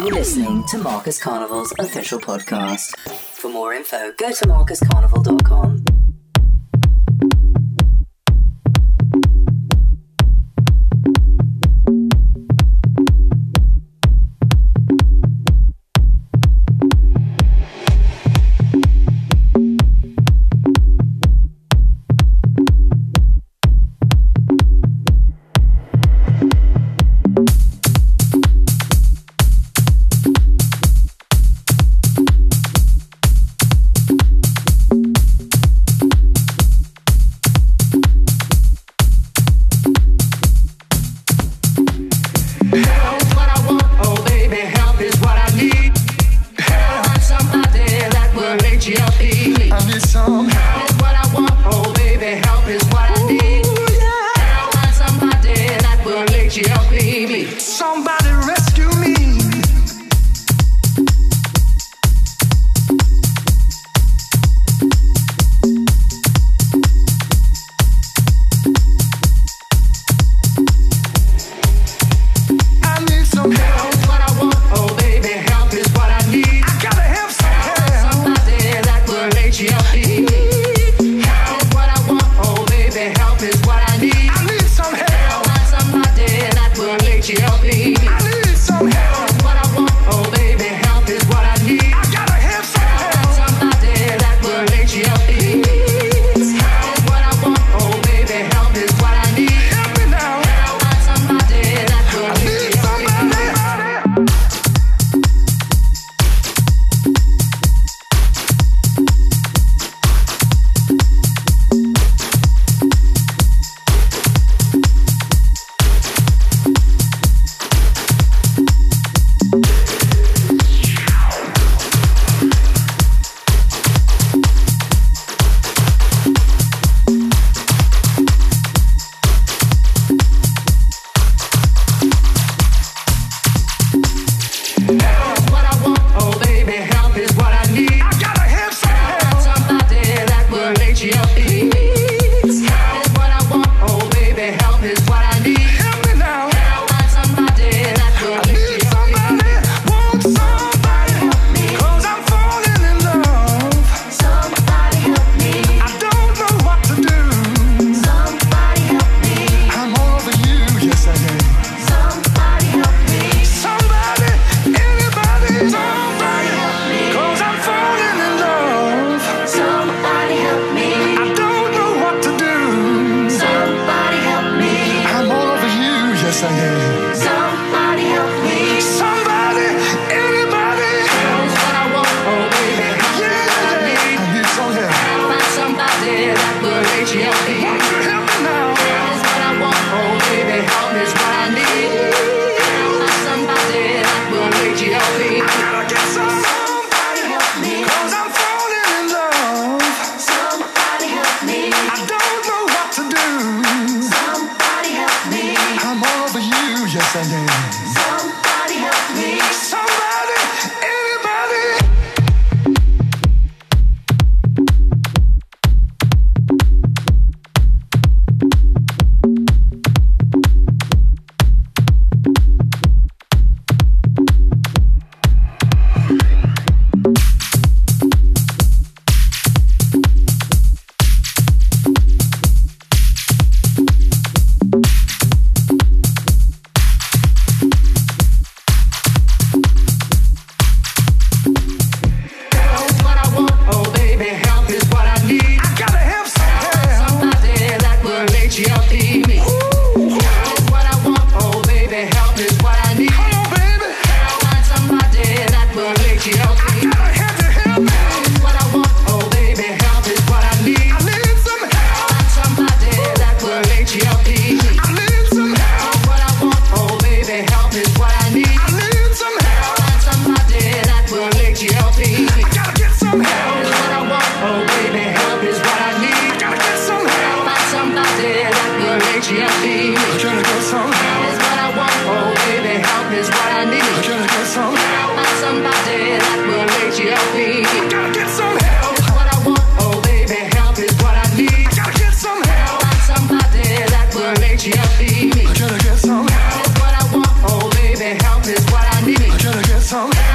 You're listening to Marcus Carnival's official podcast. For more info, go to marcuscarnival.com. some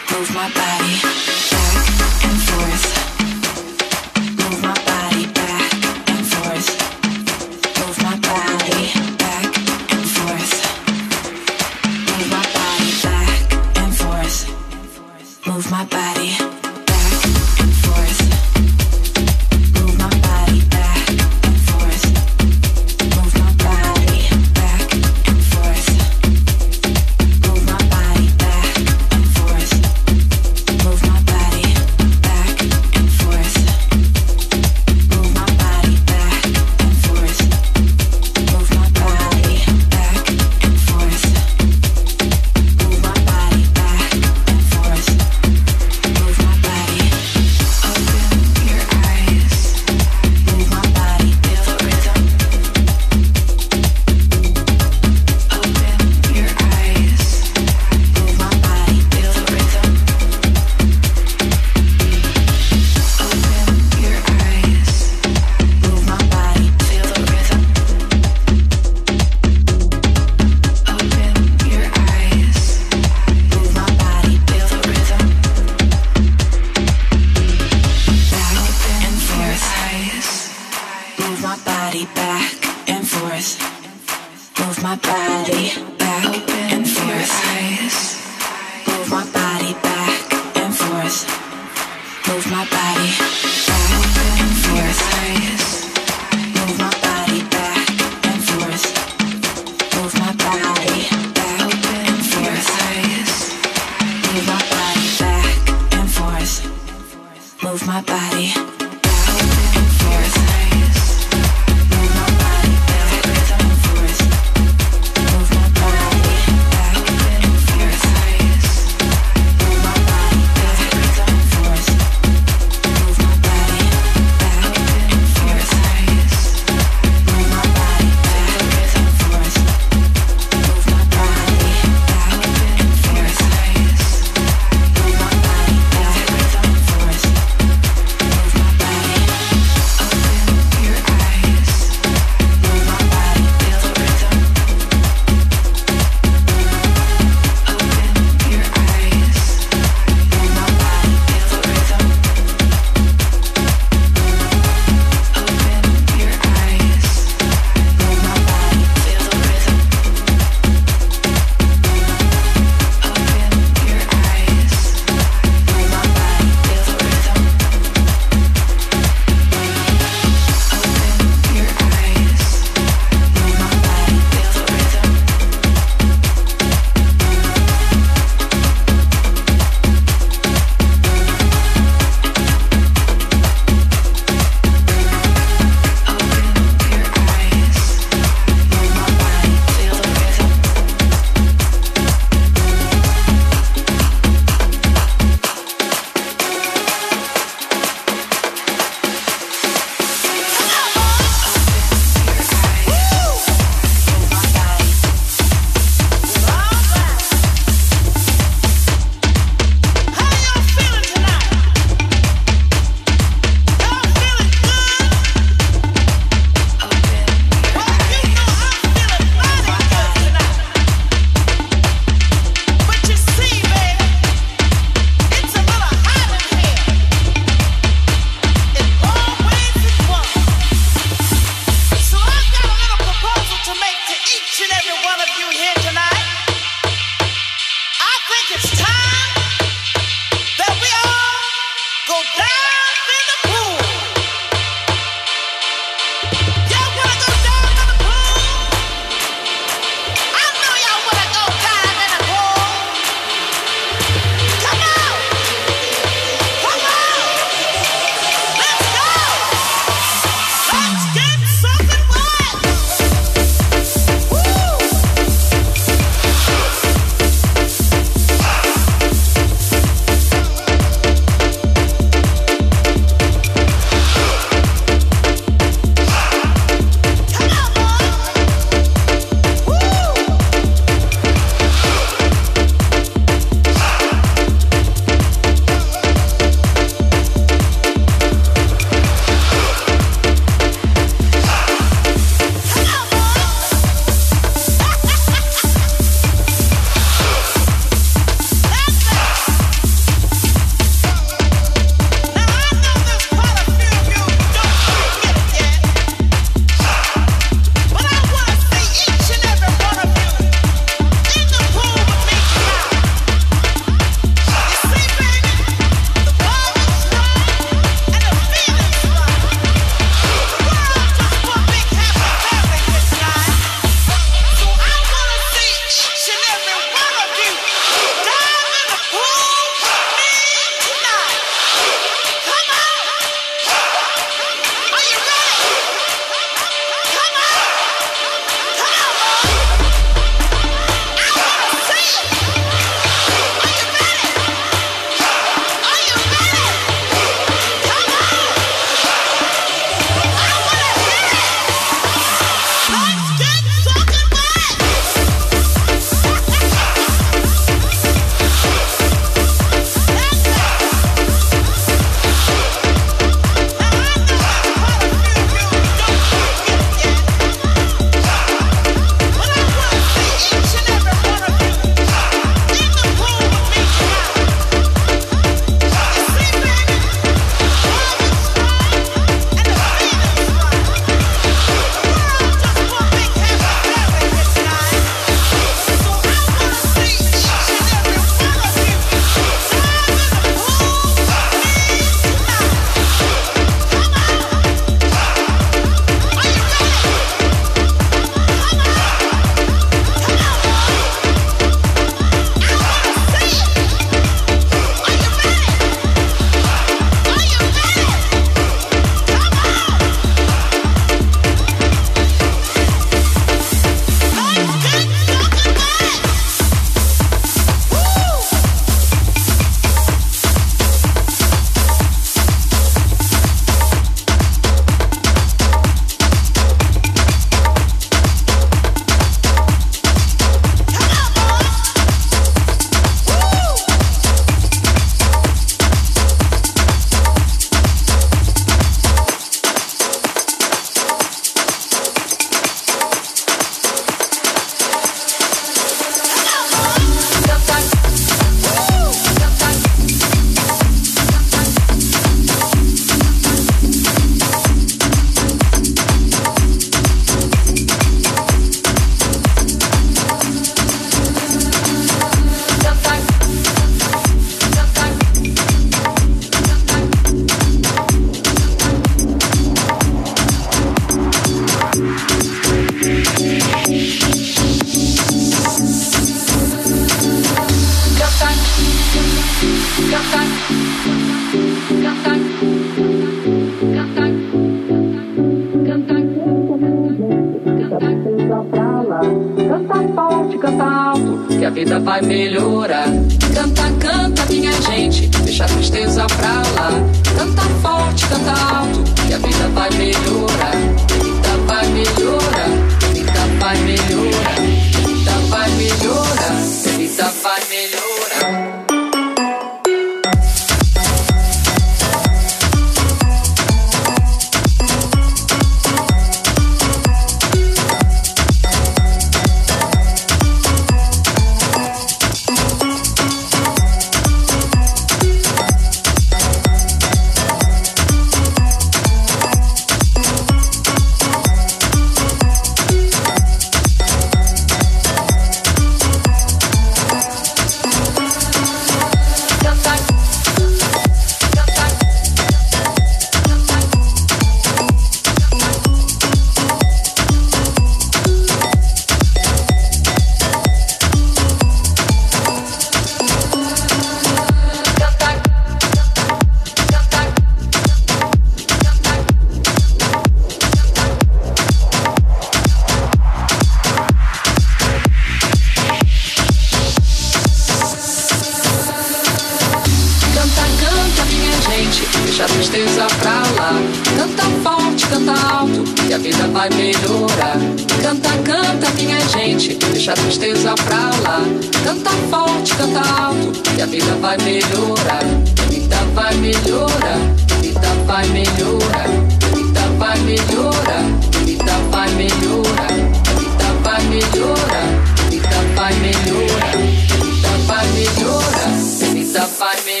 deixa a tristeza pra lá. Canta forte, canta alto, que a vida vai melhorar. Canta, canta, minha gente, deixa a tristeza pra lá. Canta forte, canta alto, que a vida vai melhorar. Vida vai melhorar, vida vai melhorar. Vida vai melhorar, vida vai melhorar. Vida vai melhorar, vida vai melhorar. Vida vai melhorar, vida vai melhorar.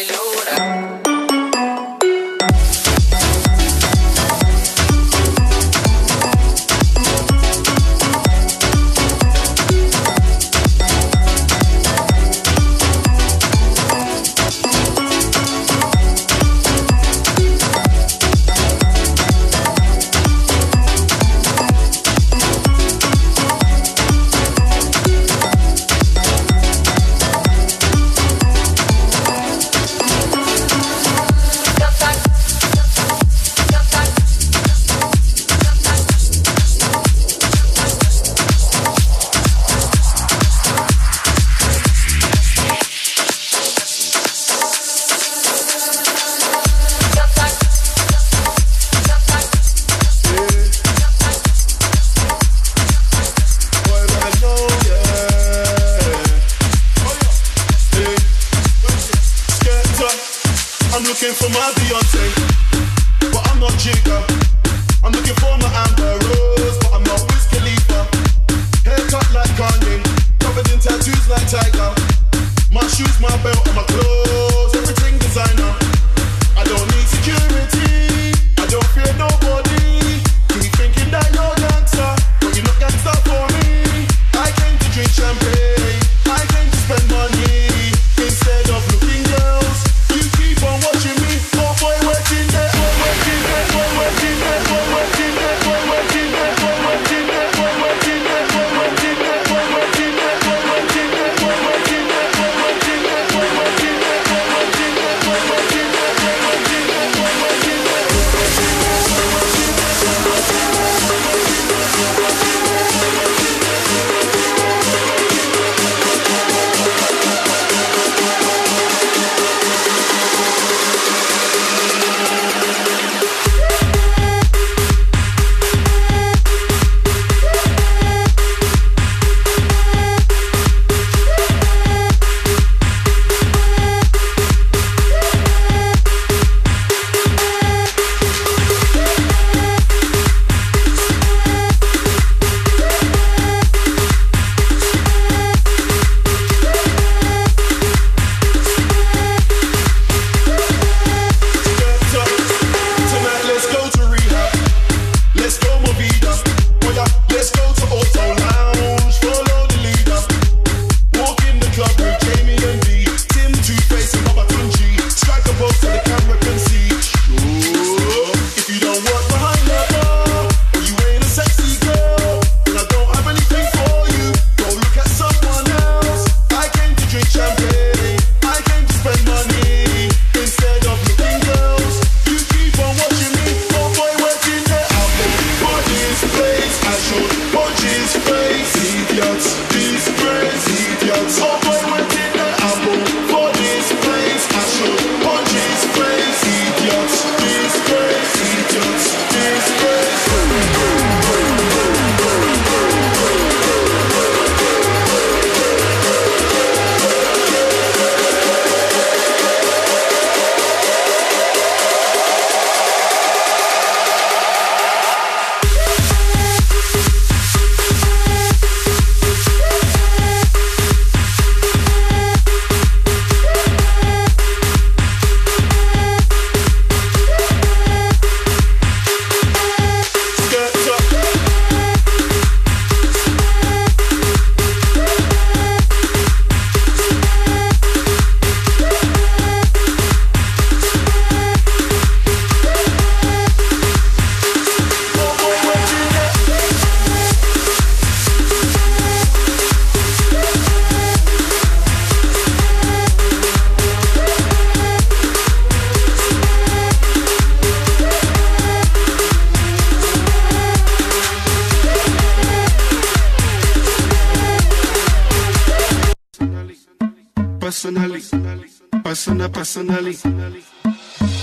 Personally.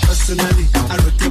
Personally, I rock